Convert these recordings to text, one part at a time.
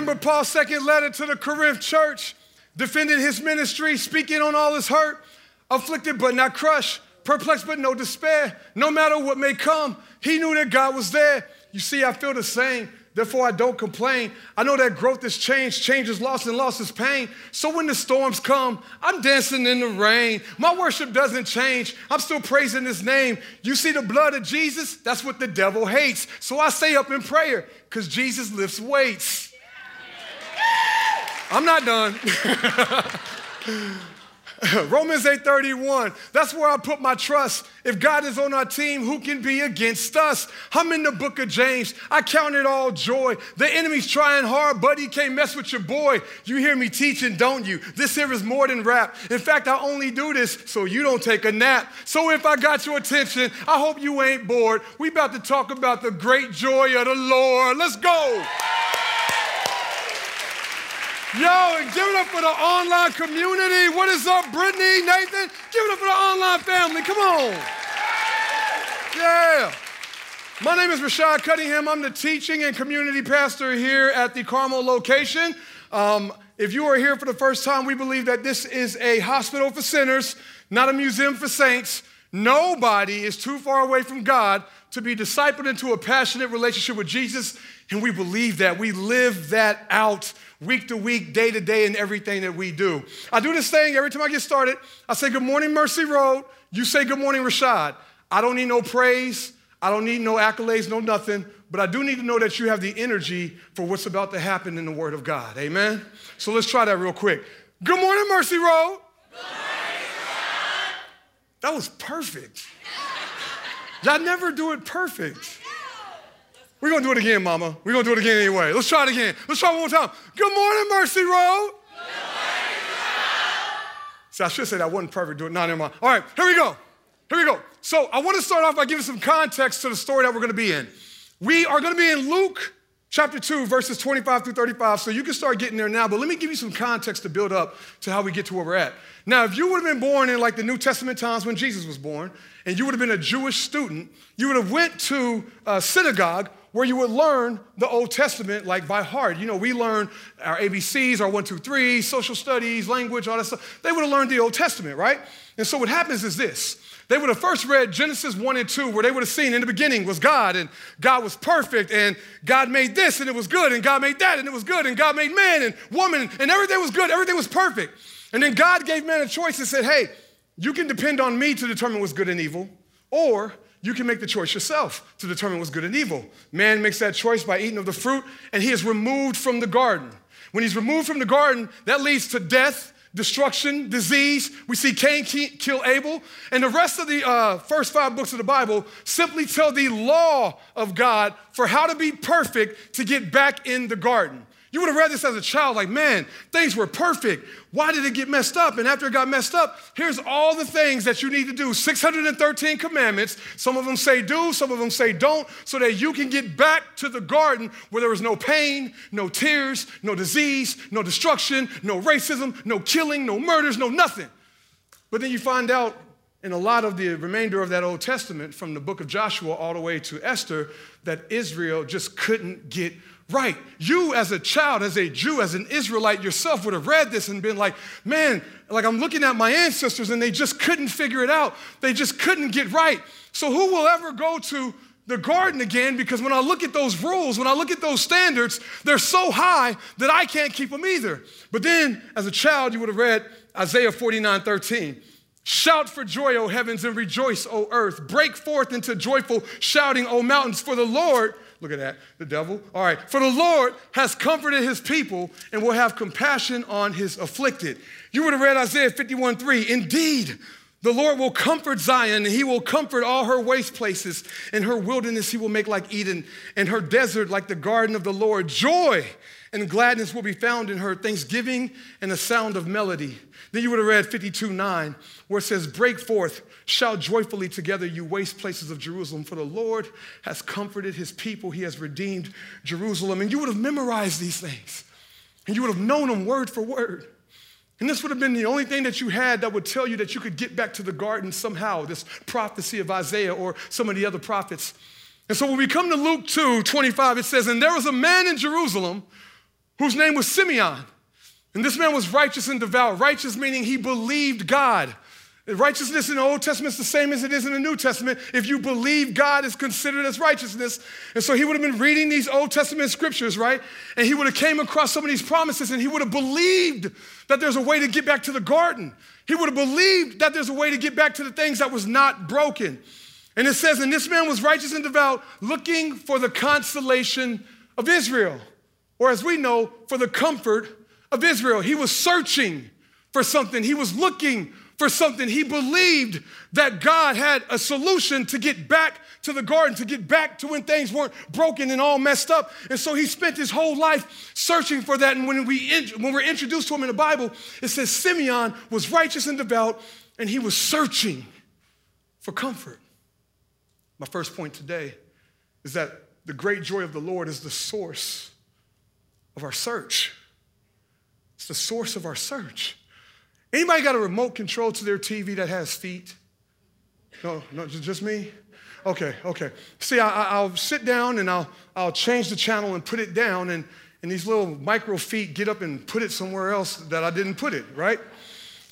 remember Paul's second letter to the Corinth church, defending his ministry, speaking on all his hurt, afflicted but not crushed, perplexed but no despair. No matter what may come, he knew that God was there. You see, I feel the same. Therefore, I don't complain. I know that growth is change, change is loss, and loss is pain. So when the storms come, I'm dancing in the rain. My worship doesn't change. I'm still praising his name. You see the blood of Jesus? That's what the devil hates. So I say up in prayer, because Jesus lifts weights. I'm not done. Romans 8:31. That's where I put my trust. If God is on our team, who can be against us? I'm in the book of James. I count it all joy. The enemy's trying hard, but he can't mess with your boy. You hear me teaching, don't you? This here is more than rap. In fact, I only do this so you don't take a nap. So if I got your attention, I hope you ain't bored. We about to talk about the great joy of the Lord. Let's go. Yo, and give it up for the online community. What is up, Brittany, Nathan? Give it up for the online family. Come on. Yeah. My name is Rashad Cunningham. I'm the teaching and community pastor here at the Carmel location. Um, if you are here for the first time, we believe that this is a hospital for sinners, not a museum for saints. Nobody is too far away from God to be discipled into a passionate relationship with Jesus, and we believe that. We live that out week to week, day to day, in everything that we do. I do this thing every time I get started. I say, Good morning, Mercy Road. You say, Good morning, Rashad. I don't need no praise. I don't need no accolades, no nothing. But I do need to know that you have the energy for what's about to happen in the Word of God. Amen? So let's try that real quick. Good morning, Mercy Road. Good morning, that was perfect. Y'all never do it perfect. We're gonna do it again, mama. We're gonna do it again anyway. Let's try it again. Let's try it one more time. Good morning, Mercy Road. See, I should say that wasn't perfect. Do it. not never mind. All right, here we go. Here we go. So I want to start off by giving some context to the story that we're gonna be in. We are gonna be in Luke chapter 2, verses 25 through 35. So you can start getting there now, but let me give you some context to build up to how we get to where we're at. Now, if you would have been born in like the New Testament times when Jesus was born, and you would have been a Jewish student, you would have went to a synagogue where you would learn the Old Testament like by heart. You know, we learn our ABCs, our one, two, three, social studies, language, all that stuff. They would have learned the Old Testament, right? And so what happens is this. They would have first read Genesis 1 and 2, where they would have seen in the beginning was God, and God was perfect, and God made this, and it was good, and God made that, and it was good, and God made man and woman, and everything was good, everything was perfect. And then God gave man a choice and said, hey, you can depend on me to determine what's good and evil, or you can make the choice yourself to determine what's good and evil. Man makes that choice by eating of the fruit, and he is removed from the garden. When he's removed from the garden, that leads to death, destruction, disease. We see Cain kill Abel. And the rest of the uh, first five books of the Bible simply tell the law of God for how to be perfect to get back in the garden. You would have read this as a child, like, man, things were perfect. Why did it get messed up? And after it got messed up, here's all the things that you need to do 613 commandments. Some of them say do, some of them say don't, so that you can get back to the garden where there was no pain, no tears, no disease, no destruction, no racism, no killing, no murders, no nothing. But then you find out in a lot of the remainder of that Old Testament, from the book of Joshua all the way to Esther, that Israel just couldn't get right. You, as a child, as a Jew, as an Israelite yourself, would have read this and been like, man, like I'm looking at my ancestors and they just couldn't figure it out. They just couldn't get right. So, who will ever go to the garden again? Because when I look at those rules, when I look at those standards, they're so high that I can't keep them either. But then, as a child, you would have read Isaiah 49 13. Shout for joy, O heavens, and rejoice, O earth. Break forth into joyful shouting, O mountains, for the Lord Look at that, the devil. All right, for the Lord has comforted his people and will have compassion on his afflicted. You would have read Isaiah 51 3. Indeed, the Lord will comfort Zion, and he will comfort all her waste places. In her wilderness, he will make like Eden, and her desert like the garden of the Lord. Joy and gladness will be found in her, thanksgiving and the sound of melody. Then you would have read 52 9, where it says, Break forth, shout joyfully together, you waste places of Jerusalem, for the Lord has comforted his people, he has redeemed Jerusalem. And you would have memorized these things, and you would have known them word for word. And this would have been the only thing that you had that would tell you that you could get back to the garden somehow, this prophecy of Isaiah or some of the other prophets. And so when we come to Luke 2 25, it says, And there was a man in Jerusalem whose name was Simeon. And this man was righteous and devout. Righteous meaning he believed God. Righteousness in the Old Testament is the same as it is in the New Testament. If you believe God is considered as righteousness. And so he would have been reading these Old Testament scriptures, right? And he would have came across some of these promises and he would have believed that there's a way to get back to the garden. He would have believed that there's a way to get back to the things that was not broken. And it says, and this man was righteous and devout, looking for the consolation of Israel, or as we know, for the comfort of Israel. He was searching for something. He was looking for something. He believed that God had a solution to get back to the garden, to get back to when things weren't broken and all messed up. And so he spent his whole life searching for that. And when, we, when we're introduced to him in the Bible, it says Simeon was righteous and devout, and he was searching for comfort. My first point today is that the great joy of the Lord is the source of our search. It's the source of our search. Anybody got a remote control to their TV that has feet? No, no, just me? Okay, okay. See, I, will sit down and I'll, I'll change the channel and put it down, and, and these little micro feet get up and put it somewhere else that I didn't put it, right?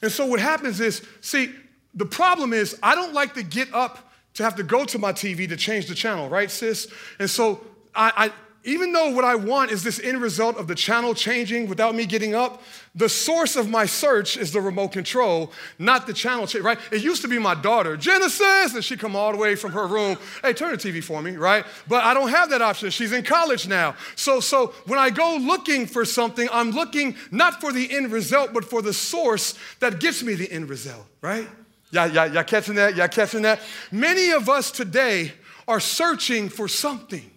And so what happens is, see, the problem is I don't like to get up to have to go to my TV to change the channel, right, sis? And so I, I even though what I want is this end result of the channel changing without me getting up, the source of my search is the remote control, not the channel change, right? It used to be my daughter, Genesis, and she'd come all the way from her room, hey, turn the TV for me, right? But I don't have that option. She's in college now. So, so when I go looking for something, I'm looking not for the end result, but for the source that gets me the end result, right? Y'all, y'all, y'all catching that? Y'all catching that? Many of us today are searching for something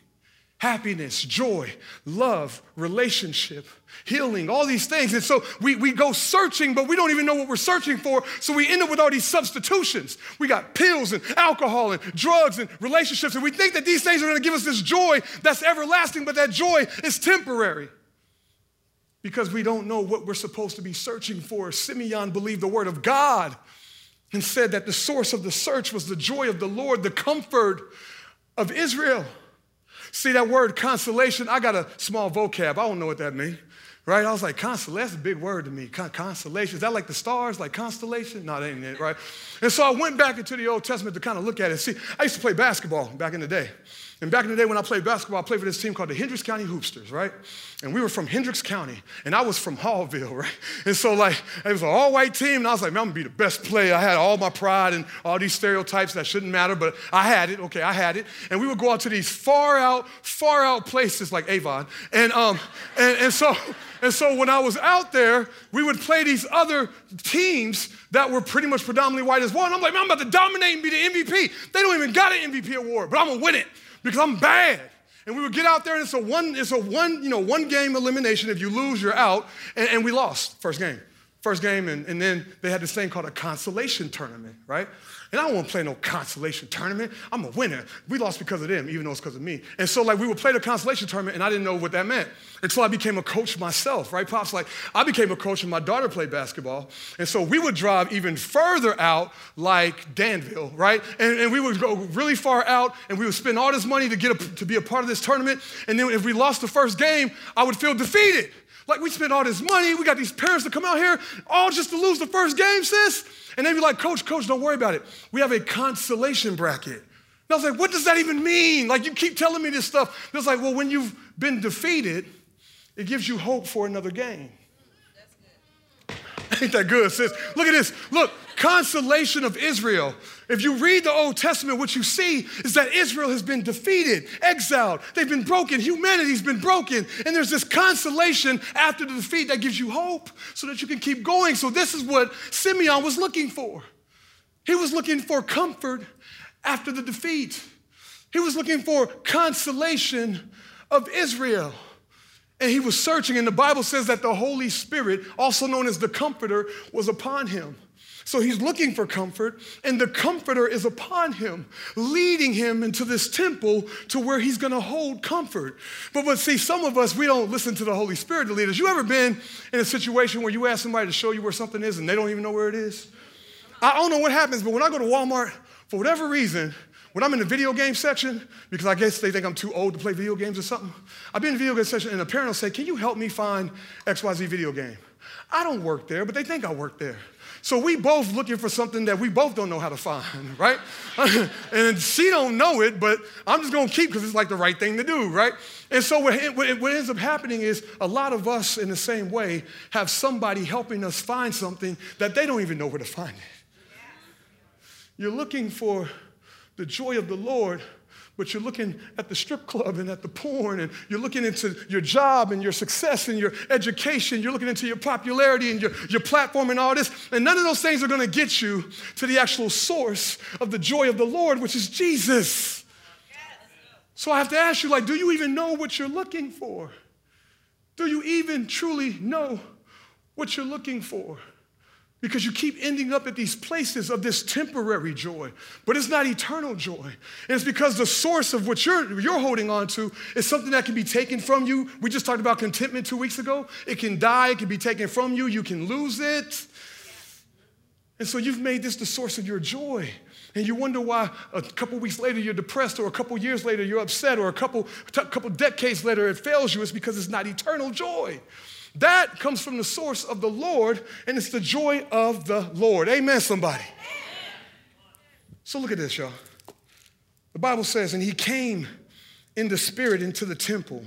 happiness, joy, love, relationship, healing, all these things. And so we, we go searching, but we don't even know what we're searching for. So we end up with all these substitutions. We got pills and alcohol and drugs and relationships. And we think that these things are going to give us this joy that's everlasting, but that joy is temporary because we don't know what we're supposed to be searching for. Simeon believed the word of God and said that the source of the search was the joy of the Lord, the comfort of Israel. See that word consolation? I got a small vocab. I don't know what that means. Right? I was like, consolation, that's a big word to me. Con- consolation. Is that like the stars, like constellation? No, that ain't it, right? And so I went back into the Old Testament to kind of look at it. See, I used to play basketball back in the day. And back in the day when I played basketball, I played for this team called the Hendricks County Hoopsters, right? And we were from Hendricks County, and I was from Haughville, right? And so, like, it was an all white team, and I was like, man, I'm gonna be the best player. I had all my pride and all these stereotypes that shouldn't matter, but I had it, okay, I had it. And we would go out to these far out, far out places like Avon. And, um, and, and so, and so when I was out there, we would play these other teams that were pretty much predominantly white as well. And I'm like, man, I'm about to dominate and be the MVP. They don't even got an MVP award, but I'm gonna win it because I'm bad. And we would get out there and it's a one, it's a one, you know, one game elimination. If you lose, you're out. And, and we lost first game. First game, and, and then they had this thing called a consolation tournament, right? And I don't want to play no consolation tournament. I'm a winner. We lost because of them, even though it's because of me. And so, like, we would play the consolation tournament, and I didn't know what that meant until I became a coach myself, right? Pops, like, I became a coach, and my daughter played basketball. And so we would drive even further out, like Danville, right? And, and we would go really far out, and we would spend all this money to get a, to be a part of this tournament. And then if we lost the first game, I would feel defeated. Like, we spent all this money, we got these parents to come out here, all just to lose the first game, sis. And they'd be like, Coach, Coach, don't worry about it. We have a consolation bracket. And I was like, what does that even mean? Like, you keep telling me this stuff. And it's like, well, when you've been defeated, it gives you hope for another game. Ain't that good, sis? Look at this. Look, consolation of Israel. If you read the Old Testament, what you see is that Israel has been defeated, exiled, they've been broken, humanity's been broken, and there's this consolation after the defeat that gives you hope so that you can keep going. So, this is what Simeon was looking for. He was looking for comfort after the defeat, he was looking for consolation of Israel. And he was searching, and the Bible says that the Holy Spirit, also known as the Comforter, was upon him. So he's looking for comfort, and the comforter is upon him, leading him into this temple to where he's gonna hold comfort. But, but see, some of us, we don't listen to the Holy Spirit to lead us. You ever been in a situation where you ask somebody to show you where something is and they don't even know where it is? I don't know what happens, but when I go to Walmart, for whatever reason, when I'm in the video game section, because I guess they think I'm too old to play video games or something, I'll be in the video game section and a parent will say, Can you help me find XYZ video game? I don't work there, but they think I work there. So we both looking for something that we both don't know how to find, right? and she don't know it, but I'm just gonna keep because it's like the right thing to do, right? And so what, what ends up happening is a lot of us in the same way have somebody helping us find something that they don't even know where to find it. You're looking for the joy of the Lord, but you're looking at the strip club and at the porn, and you're looking into your job and your success and your education, you're looking into your popularity and your, your platform and all this, and none of those things are gonna get you to the actual source of the joy of the Lord, which is Jesus. So I have to ask you, like, do you even know what you're looking for? Do you even truly know what you're looking for? Because you keep ending up at these places of this temporary joy, but it's not eternal joy. And it's because the source of what you're, you're holding on to is something that can be taken from you. We just talked about contentment two weeks ago. It can die, it can be taken from you, you can lose it. And so you've made this the source of your joy. And you wonder why a couple weeks later you're depressed, or a couple years later you're upset, or a couple, a couple decades later it fails you. It's because it's not eternal joy. That comes from the source of the Lord, and it's the joy of the Lord. Amen, somebody. So look at this, y'all. The Bible says, and he came in the spirit into the temple.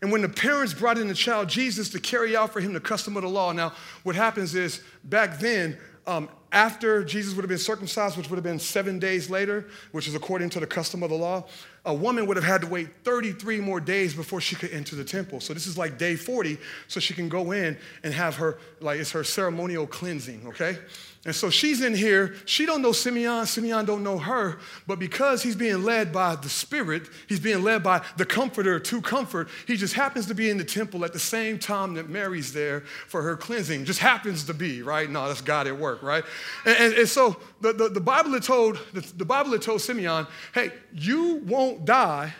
And when the parents brought in the child Jesus to carry out for him the custom of the law, now what happens is back then, um, after Jesus would have been circumcised, which would have been seven days later, which is according to the custom of the law, a woman would have had to wait 33 more days before she could enter the temple. So this is like day 40, so she can go in and have her, like it's her ceremonial cleansing, okay? And so she's in here. She don't know Simeon. Simeon don't know her. But because he's being led by the Spirit, he's being led by the Comforter to comfort. He just happens to be in the temple at the same time that Mary's there for her cleansing. Just happens to be, right? No, that's God at work, right? And, and, and so the, the, the, Bible had told the, the Bible had told Simeon, hey, you won't die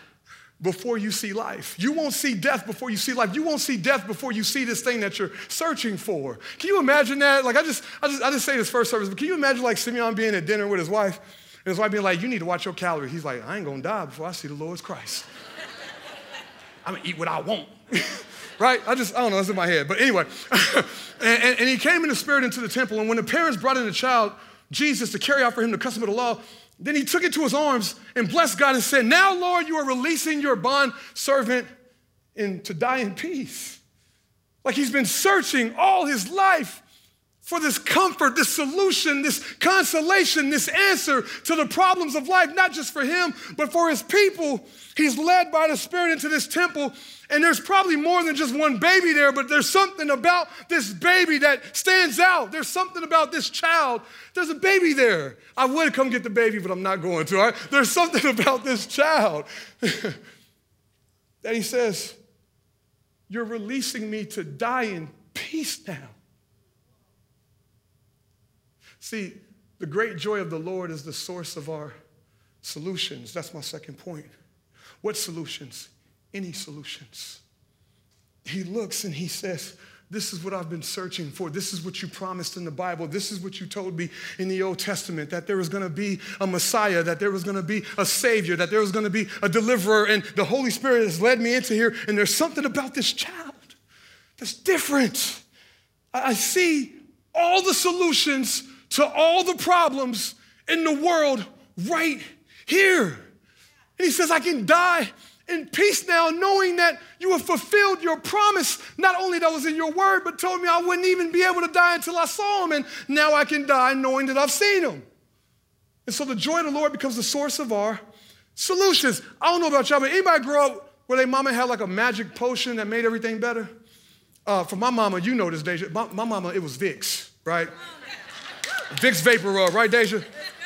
before you see life. You won't see death before you see life. You won't see death before you see this thing that you're searching for. Can you imagine that? Like I just, I just, I just say this first service, but can you imagine like Simeon being at dinner with his wife and his wife being like, "You need to watch your calories." He's like, "I ain't gonna die before I see the Lord's Christ. I'm gonna eat what I want." right? I just, I don't know, that's in my head. But anyway, and, and, and he came in the spirit into the temple, and when the parents brought in the child, Jesus, to carry out for him the custom of the law, then he took it to his arms and blessed God and said, Now, Lord, you are releasing your bond servant in, to die in peace. Like he's been searching all his life for this comfort, this solution, this consolation, this answer to the problems of life, not just for him, but for his people. He's led by the Spirit into this temple, and there's probably more than just one baby there, but there's something about this baby that stands out. There's something about this child. There's a baby there. I would come get the baby, but I'm not going to. All right? There's something about this child that he says, You're releasing me to die in peace now. See, the great joy of the Lord is the source of our solutions. That's my second point. What solutions? Any solutions. He looks and he says, this is what I've been searching for. This is what you promised in the Bible. This is what you told me in the Old Testament that there was going to be a Messiah, that there was going to be a Savior, that there was going to be a deliverer. And the Holy Spirit has led me into here. And there's something about this child that's different. I see all the solutions to all the problems in the world right here. And he says, I can die in peace now, knowing that you have fulfilled your promise, not only that was in your word, but told me I wouldn't even be able to die until I saw him. And now I can die knowing that I've seen him. And so the joy of the Lord becomes the source of our solutions. I don't know about y'all, but anybody grow up where their mama had like a magic potion that made everything better? Uh, for my mama, you know this, Deja. My, my mama, it was Vicks, right? Vicks Vapor Rub, right, Deja?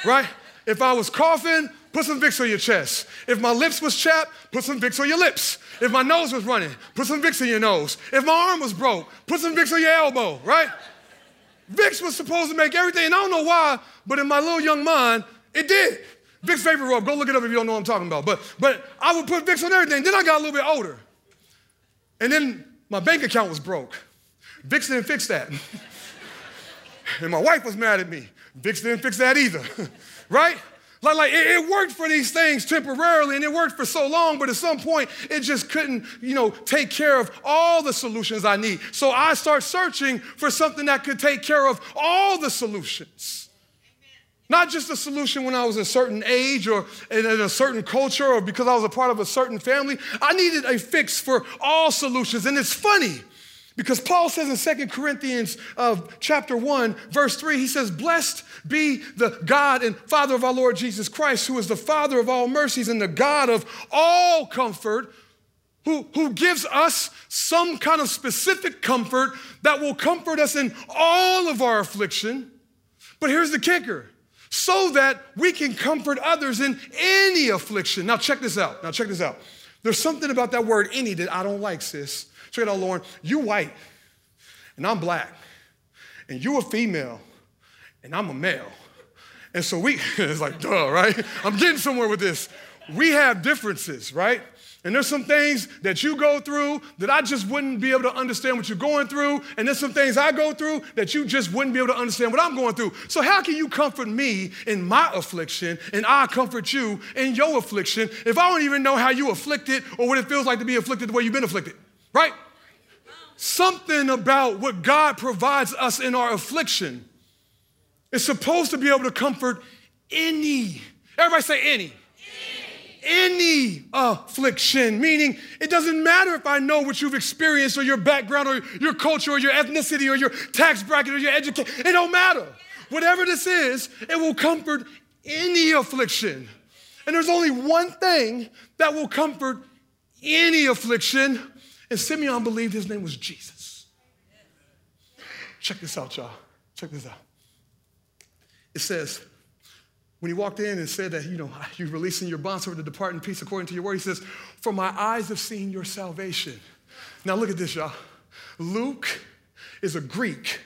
Right? If I was coughing, put some Vicks on your chest. If my lips was chapped, put some Vicks on your lips. If my nose was running, put some Vicks on your nose. If my arm was broke, put some Vicks on your elbow, right? Vicks was supposed to make everything, and I don't know why, but in my little young mind, it did. Vicks Vapor Rub, go look it up if you don't know what I'm talking about. But, but I would put Vicks on everything. Then I got a little bit older. And then my bank account was broke. Vicks didn't fix that. And my wife was mad at me. Vicks didn't fix that either, right? Like, like it, it, worked for these things temporarily and it worked for so long, but at some point it just couldn't, you know, take care of all the solutions I need. So I start searching for something that could take care of all the solutions. Not just a solution when I was a certain age or in a certain culture or because I was a part of a certain family. I needed a fix for all solutions. And it's funny because Paul says in 2 Corinthians of chapter 1, verse 3, he says, Blessed be the God and Father of our Lord Jesus Christ, who is the Father of all mercies and the God of all comfort, who, who gives us some kind of specific comfort that will comfort us in all of our affliction. But here's the kicker so that we can comfort others in any affliction. Now, check this out. Now, check this out. There's something about that word any that I don't like, sis. It out, Lauren. You white, and I'm black, and you a female, and I'm a male. And so we, it's like, duh, right? I'm getting somewhere with this. We have differences, right? And there's some things that you go through that I just wouldn't be able to understand what you're going through. And there's some things I go through that you just wouldn't be able to understand what I'm going through. So, how can you comfort me in my affliction and I comfort you in your affliction if I don't even know how you afflicted or what it feels like to be afflicted the way you've been afflicted? Right? Something about what God provides us in our affliction is supposed to be able to comfort any. Everybody say any any affliction, meaning it doesn't matter if I know what you've experienced or your background or your culture or your ethnicity or your tax bracket or your education. It don't matter. Whatever this is, it will comfort any affliction. And there's only one thing that will comfort any affliction. And Simeon believed his name was Jesus. Check this out, y'all. Check this out. It says, when he walked in and said that, you know, you're releasing your bondservant to depart in peace according to your word, he says, For my eyes have seen your salvation. Now look at this, y'all. Luke is a Greek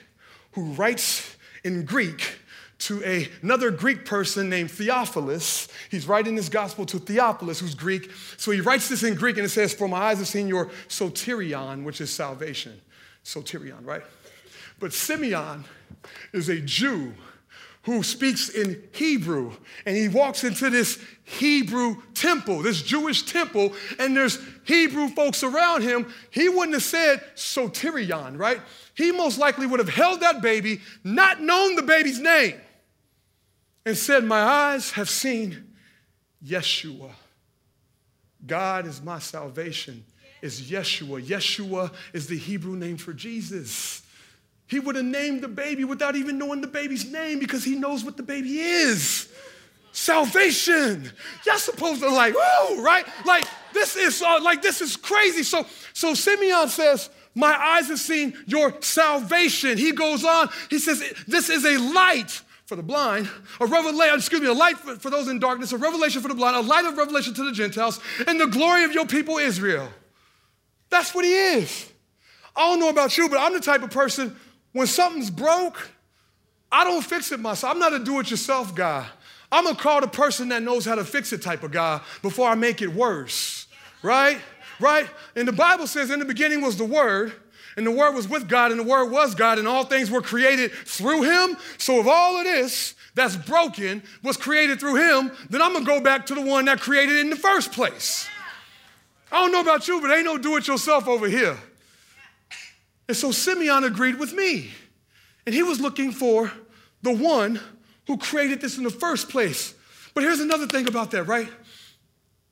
who writes in Greek to a, another Greek person named Theophilus. He's writing this gospel to Theophilus, who's Greek. So he writes this in Greek and it says, For my eyes have seen your soterion, which is salvation. Soterion, right? But Simeon is a Jew who speaks in Hebrew. And he walks into this Hebrew temple, this Jewish temple, and there's Hebrew folks around him. He wouldn't have said soterion, right? He most likely would have held that baby, not known the baby's name, and said, My eyes have seen Yeshua. God is my salvation, is Yeshua. Yeshua is the Hebrew name for Jesus. He would have named the baby without even knowing the baby's name because he knows what the baby is. Salvation. Y'all supposed to like, whoa, right? Like this is uh, like this is crazy. So so Simeon says, "My eyes have seen your salvation." He goes on. He says, "This is a light." For the blind, a revelation, excuse me, a light for, for those in darkness, a revelation for the blind, a light of revelation to the Gentiles, and the glory of your people Israel. That's what he is. I don't know about you, but I'm the type of person when something's broke, I don't fix it myself. I'm not a do it yourself guy. I'm gonna call the person that knows how to fix it type of guy before I make it worse. Right? Right? And the Bible says, in the beginning was the Word, and the Word was with God, and the Word was God, and all things were created through Him. So if all of this that's broken was created through Him, then I'm gonna go back to the one that created it in the first place. I don't know about you, but ain't no do it yourself over here. And so Simeon agreed with me. And he was looking for the one who created this in the first place. But here's another thing about that, right?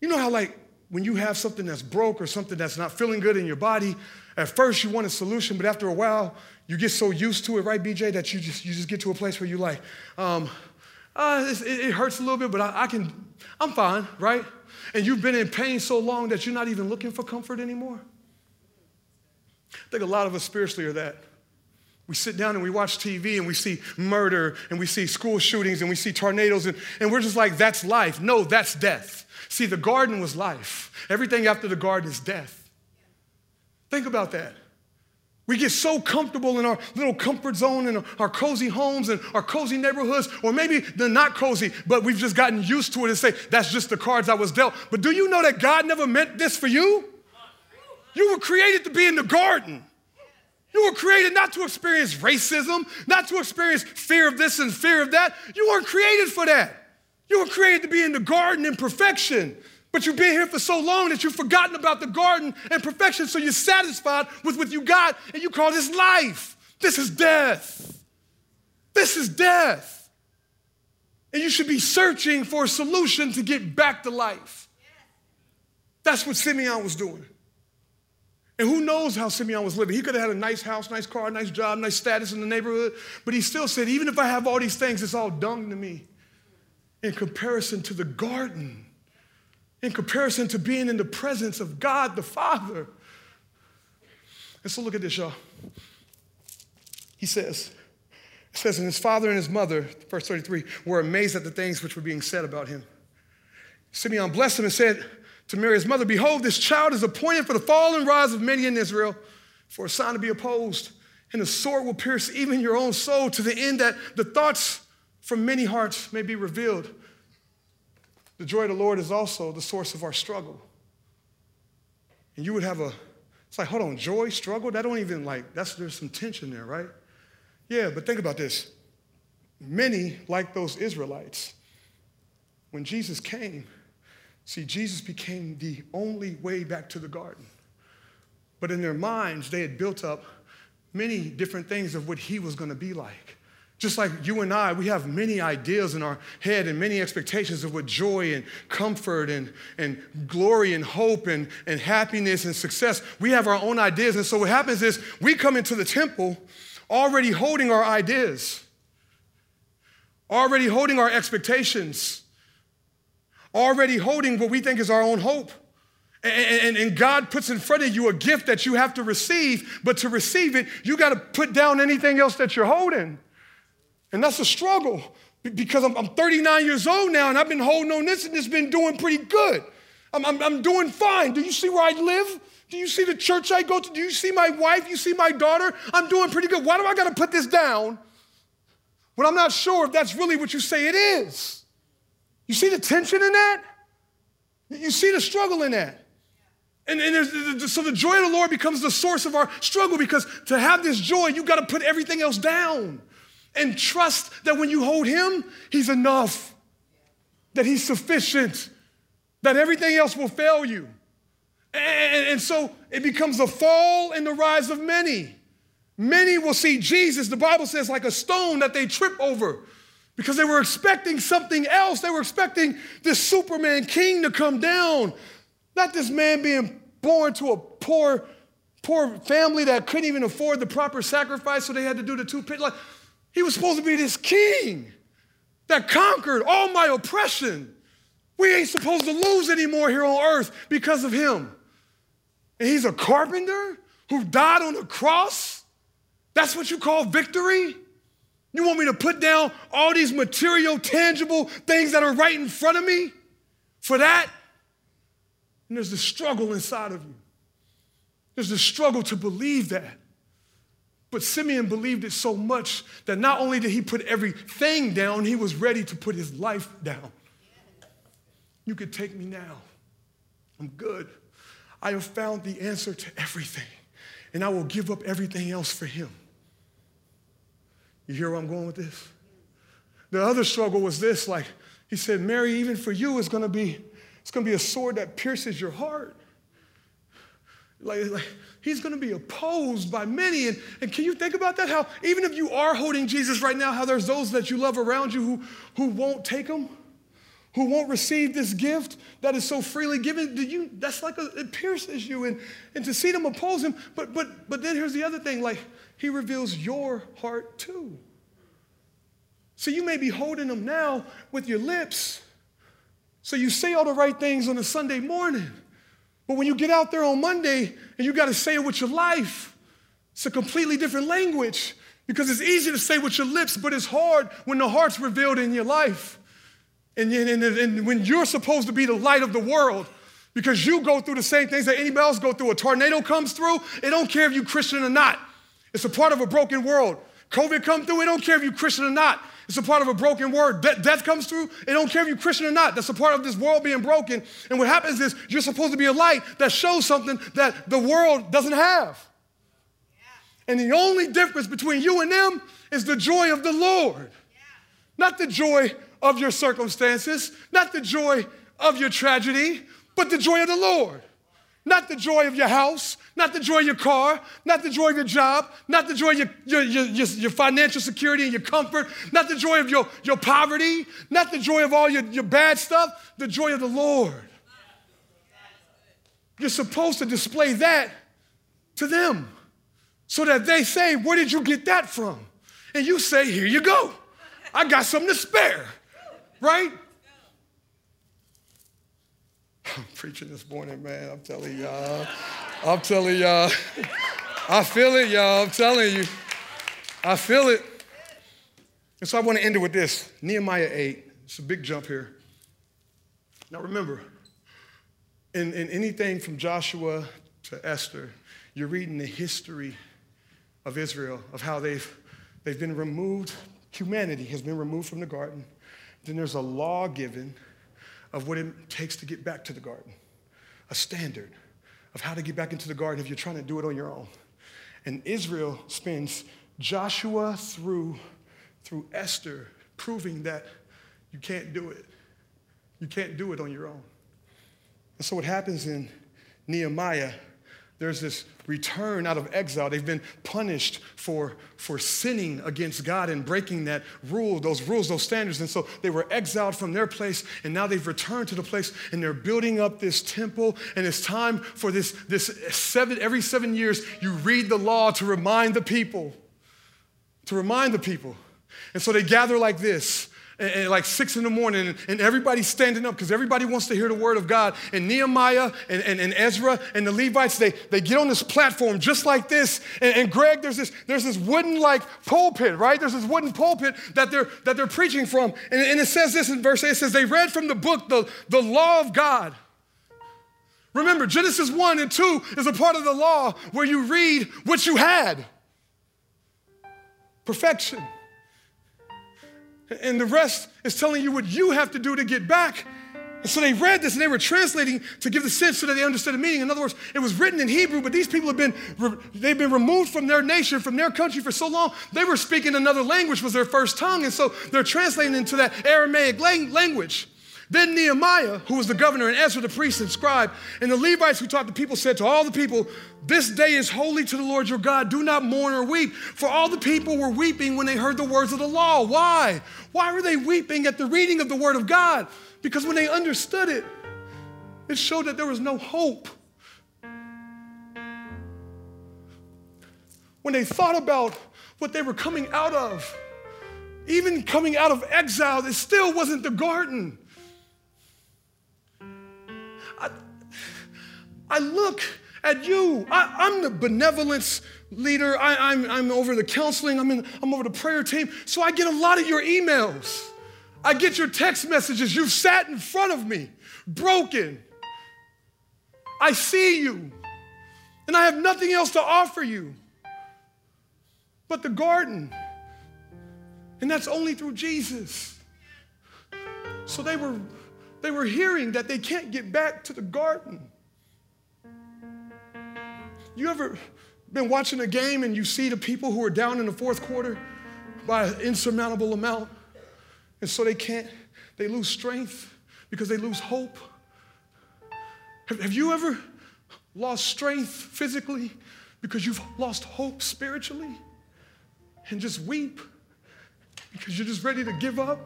You know how, like, when you have something that's broke or something that's not feeling good in your body, at first you want a solution, but after a while, you get so used to it, right, BJ, that you just, you just get to a place where you're like, um, uh, it, it, hurts a little bit, but I, I can, I'm fine, right? And you've been in pain so long that you're not even looking for comfort anymore. I think a lot of us spiritually are that. We sit down and we watch TV and we see murder and we see school shootings and we see tornadoes and, and we're just like, that's life. No, that's death. See, the garden was life. Everything after the garden is death. Think about that. We get so comfortable in our little comfort zone and our cozy homes and our cozy neighborhoods, or maybe they're not cozy, but we've just gotten used to it and say, that's just the cards I was dealt. But do you know that God never meant this for you? You were created to be in the garden. You were created not to experience racism, not to experience fear of this and fear of that. You weren't created for that. You were created to be in the garden in perfection. But you've been here for so long that you've forgotten about the garden and perfection, so you're satisfied with what you got, and you call this life. This is death. This is death. And you should be searching for a solution to get back to life. That's what Simeon was doing. And who knows how Simeon was living? He could have had a nice house, nice car, nice job, nice status in the neighborhood, but he still said, even if I have all these things, it's all dung to me in comparison to the garden in comparison to being in the presence of God the Father. And so look at this, y'all. He says, it says, and his father and his mother, verse 33, were amazed at the things which were being said about him. Simeon blessed him and said to Mary, his mother, Behold, this child is appointed for the fall and rise of many in Israel, for a sign to be opposed, and the sword will pierce even your own soul to the end that the thoughts from many hearts may be revealed. The joy of the Lord is also the source of our struggle. And you would have a, it's like, hold on, joy, struggle? That don't even like, that's, there's some tension there, right? Yeah, but think about this. Many, like those Israelites, when Jesus came, see, Jesus became the only way back to the garden. But in their minds, they had built up many different things of what he was going to be like. Just like you and I, we have many ideas in our head and many expectations of what joy and comfort and, and glory and hope and, and happiness and success, we have our own ideas. And so what happens is we come into the temple already holding our ideas, already holding our expectations, already holding what we think is our own hope. And, and, and, God puts in front of you a gift that you have to receive, but to receive it, you got to put down anything else that you're holding. And that's a struggle because I'm, I'm 39 years old now and I've been holding on this and it's been doing pretty good. I'm, I'm, I'm doing fine. Do you see where I live? Do you see the church I go to? Do you see my wife? You see my daughter? I'm doing pretty good. Why do I got to put this down when I'm not sure if that's really what you say it is? You see the tension in that? You see the struggle in that? And, and so the joy of the Lord becomes the source of our struggle because to have this joy, you got to put everything else down and trust that when you hold Him, He's enough, that He's sufficient, that everything else will fail you. And, and so it becomes the fall and the rise of many. Many will see Jesus, the Bible says, like a stone that they trip over because they were expecting something else. They were expecting this Superman king to come down, not this man being born to a poor, poor family that couldn't even afford the proper sacrifice, so they had to do the two pit. Like, he was supposed to be this king that conquered all my oppression. We ain't supposed to lose anymore here on earth because of him. And he's a carpenter who died on the cross. That's what you call victory? You want me to put down all these material, tangible things that are right in front of me for that? And there's the struggle inside of you. There's the struggle to believe that. But Simeon believed it so much that not only did he put everything down, he was ready to put his life down. You could take me now. I'm good. I have found the answer to everything, and I will give up everything else for him. You hear where I'm going with this? The other struggle was this like, he said, Mary, even for you, it's gonna be, it's gonna be a sword that pierces your heart. Like, like he's going to be opposed by many. And, and can you think about that? How even if you are holding Jesus right now, how there's those that you love around you who, who won't take him, who won't receive this gift that is so freely given. Do you, that's like a, it pierces you. And, and to see them oppose him. But, but, but then here's the other thing like, he reveals your heart too. So you may be holding them now with your lips. So you say all the right things on a Sunday morning. But when you get out there on Monday and you got to say it with your life, it's a completely different language because it's easy to say with your lips, but it's hard when the heart's revealed in your life. And, and, and, when you're supposed to be the light of the world, because you go through the same things that anybody else go through. A tornado comes through, it don't care if you're Christian or not. It's a part of a broken world. COVID come through, it don't care if you're Christian or not. It's a part of a broken world. De- death comes through. It don't care if you're Christian or not. That's a part of this world being broken. And what happens is you're supposed to be a light that shows something that the world doesn't have. Yeah. And the only difference between you and them is the joy of the Lord, yeah. not the joy of your circumstances, not the joy of your tragedy, but the joy of the Lord. Not the joy of your house, not the joy of your car, not the joy of your job, not the joy of your, your, your, your, financial security and your comfort, not the joy of your, your poverty, not the joy of all your, your bad stuff, the joy of the Lord. You're supposed to display that to them so that they say, Where did you get that from? And you say, Here you go. I got something to spare, right? I'm preaching this morning, man. I'm telling y'all. I'm telling y'all. I feel it, y'all. I'm telling you. I feel it. And so I want to end it with this Nehemiah 8. It's a big jump here. Now remember, in, in anything from Joshua to Esther, you're reading the history of Israel, of how they've, they've been removed, humanity has been removed from the garden. Then there's a law given of what it takes to get back to the garden, a standard of how to get back into the garden if you're trying to do it on your own. And Israel spends Joshua through, through Esther proving that you can't do it. You can't do it on your own. And so what happens in Nehemiah there's this return out of exile. They've been punished for, for sinning against God and breaking that rule, those rules, those standards. And so they were exiled from their place, and now they've returned to the place, and they're building up this temple. And it's time for this, this seven, every seven years, you read the law to remind the people, to remind the people. And so they gather like this and like six in the morning, and, and everybody's standing up because everybody wants to hear the word of God. And Nehemiah and, and, and, Ezra and the Levites, they, they get on this platform just like this. And, and Greg, there's this, there's this wooden like pulpit, right? There's this wooden pulpit that they're, that they're preaching from. And, and it says this in verse 8 it says, They read from the book, the, the law of God. Remember, Genesis 1 and 2 is a part of the law where you read what you had perfection. And the rest is telling you what you have to do to get back. And so they read this and they were translating to give the sense so that they understood the meaning. In other words, it was written in Hebrew, but these people have been they've been removed from their nation, from their country for so long. They were speaking another language was their first tongue, and so they're translating into that Aramaic language. Then Nehemiah, who was the governor, and Ezra the priest and scribe, and the Levites who taught the people said to all the people, This day is holy to the Lord your God. Do not mourn or weep. For all the people were weeping when they heard the words of the law. Why? Why were they weeping at the reading of the word of God? Because when they understood it, it showed that there was no hope. When they thought about what they were coming out of, even coming out of exile, it still wasn't the garden. I look at you. I, am the benevolence leader. I, am I'm, I'm over the counseling. I'm, in, I'm over the prayer team. So I get a lot of your emails. I get your text messages. You've sat in front of me, broken. I see you. And I have nothing else to offer you but the garden. And that's only through Jesus. So they were, they were hearing that they can't get back to the garden. You ever been watching a game and you see the people who are down in the fourth quarter by an insurmountable amount? And so they can't, they lose strength because they lose hope. Have, have you ever lost strength physically because you've lost hope spiritually? And just weep because you're just ready to give up?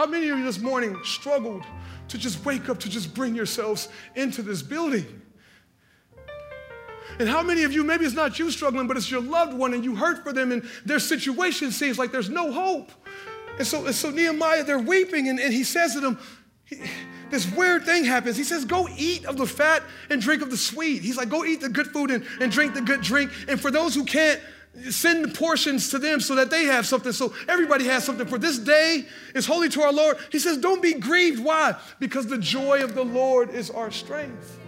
How many of you this morning struggled to just wake up, to just bring yourselves into this building? And how many of you, maybe it's not you struggling, but it's your loved one and you hurt for them and their situation seems like there's no hope. And so, and so Nehemiah, they're weeping and, and he says to them, he, this weird thing happens. He says, Go eat of the fat and drink of the sweet. He's like, Go eat the good food and, and drink the good drink. And for those who can't, send portions to them so that they have something. So everybody has something. For this day is holy to our Lord. He says, Don't be grieved. Why? Because the joy of the Lord is our strength.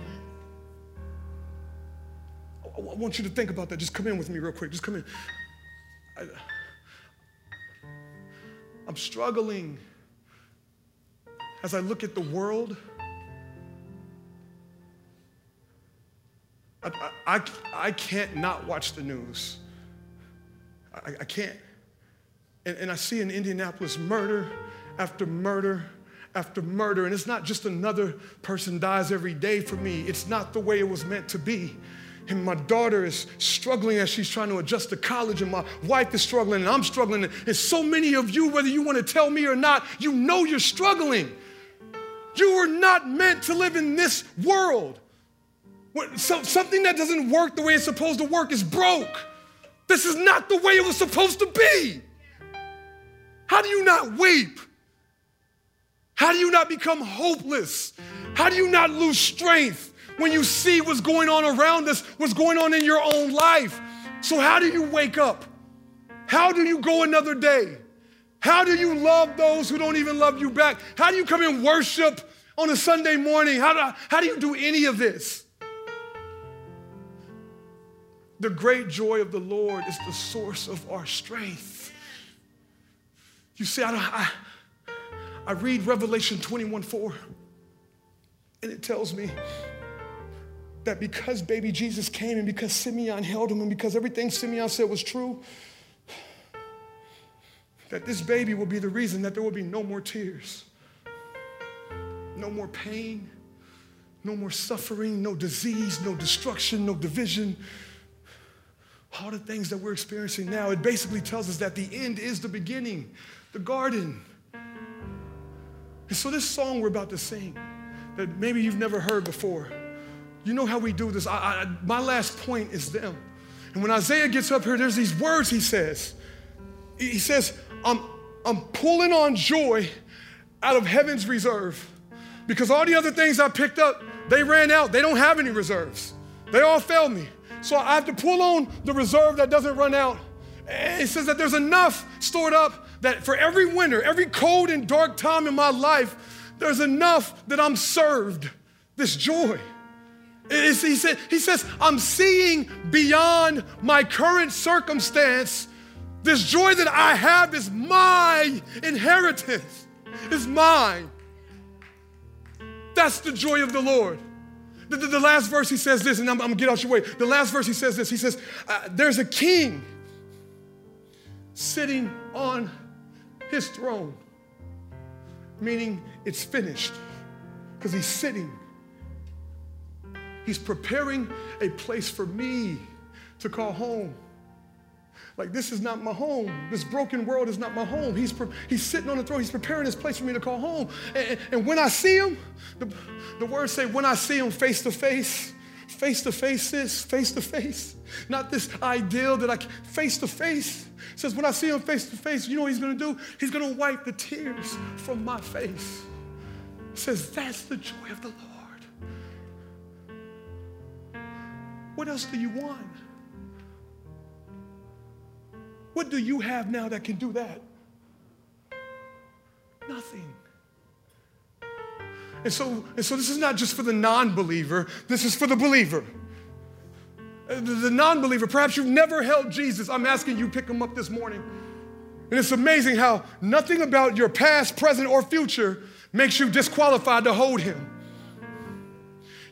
I want you to think about that. Just come in with me real quick. Just come in. I, I'm struggling as I look at the world. I, I, I can't not watch the news. I, I can't. and, and I see in Indianapolis murder after murder after murder. And it's not just another person dies every day for me, it's not the way it was meant to be. And my daughter is struggling as she's trying to adjust to college, and my wife is struggling, and I'm struggling. And so many of you, whether you want to tell me or not, you know you're struggling. You were not meant to live in this world. So, something that doesn't work the way it's supposed to work is broke. This is not the way it was supposed to be. How do you not weep? How do you not become hopeless? How do you not lose strength when you see what's going on around us, what's going on in your own life? So, how do you wake up? How do you go another day? How do you love those who don't even love you back? How do you come and worship on a Sunday morning? How do, how do you do any of this? The great joy of the Lord is the source of our strength. You see, I, I, I read Revelation 21 4, and it tells me that because baby Jesus came and because Simeon held him and because everything Simeon said was true, that this baby will be the reason that there will be no more tears, no more pain, no more suffering, no disease, no destruction, no division, all the things that we're experiencing now, it basically tells us that the end is the beginning, the garden. And so, this song we're about to sing, that maybe you've never heard before, you know how we do this. I, I, my last point is them. And when Isaiah gets up here, there's these words he says. He says, I'm, I'm pulling on joy out of heaven's reserve because all the other things I picked up, they ran out. They don't have any reserves, they all failed me. So I have to pull on the reserve that doesn't run out. It says that there's enough stored up that for every winter, every cold and dark time in my life, there's enough that I'm served this joy. he, said, he says, I'm seeing beyond my current circumstance. This joy that I have is my inheritance, is mine. That's the joy of the Lord. The, the, the, last verse he says this, and I'm, I'm, gonna get out your way. The last verse he says this. He says, uh, There's a king sitting on his throne, meaning it's finished, because he's sitting. He's preparing a place for me to call home. Like, this is not my home. This broken world is not my home. He's, pre- he's sitting on the throne. He's preparing this place for me to call home. And, and when I see him, the, the words say, when I see him face to face, face to face is face to face. Not this ideal that I face to face. says, when I see him face to face, you know what he's going to do? He's going to wipe the tears from my face. says, that's the joy of the Lord. What else do you want? What do you have now that can do that? Nothing. And so, and so this is not just for the non believer, this is for the believer. Uh, the, the non believer, perhaps you've never held Jesus. I'm asking you, pick him up this morning. And it's amazing how nothing about your past, present, or future makes you disqualified to hold him.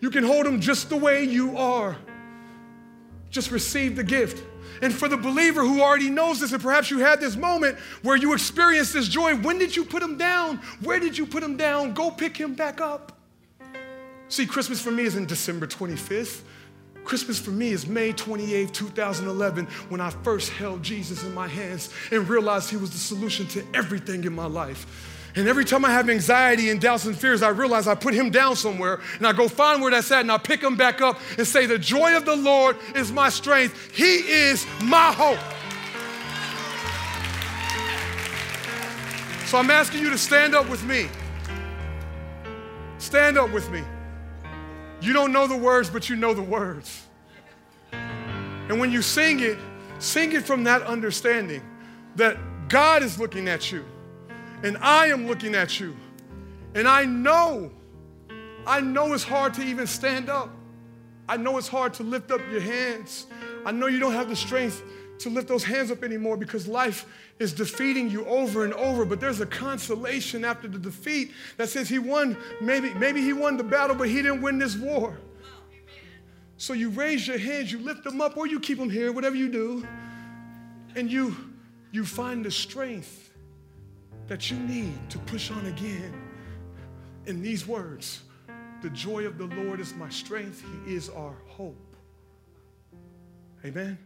You can hold him just the way you are. Just receive the gift. And for the believer who already knows this, and perhaps you had this moment where you experienced this joy, when did you put him down? Where did you put him down? Go pick him back up. See, Christmas for me is in December 25th. Christmas for me is May 28, 2011, when I first held Jesus in my hands and realized he was the solution to everything in my life. And every time I have anxiety and doubts and fears, I realize I put him down somewhere and I go find where that's at and I pick him back up and say, The joy of the Lord is my strength. He is my hope. So I'm asking you to stand up with me. Stand up with me. You don't know the words, but you know the words. And when you sing it, sing it from that understanding that God is looking at you and I am looking at you. And I know, I know it's hard to even stand up. I know it's hard to lift up your hands. I know you don't have the strength to lift those hands up anymore because life is defeating you over and over. But there's a consolation after the defeat that says he won, maybe, maybe he won the battle, but he didn't win this war. So you raise your hands, you lift them up, or you keep them here, whatever you do, and you you find the strength that you need to push on again in these words The joy of the Lord is my strength, He is our hope. Amen.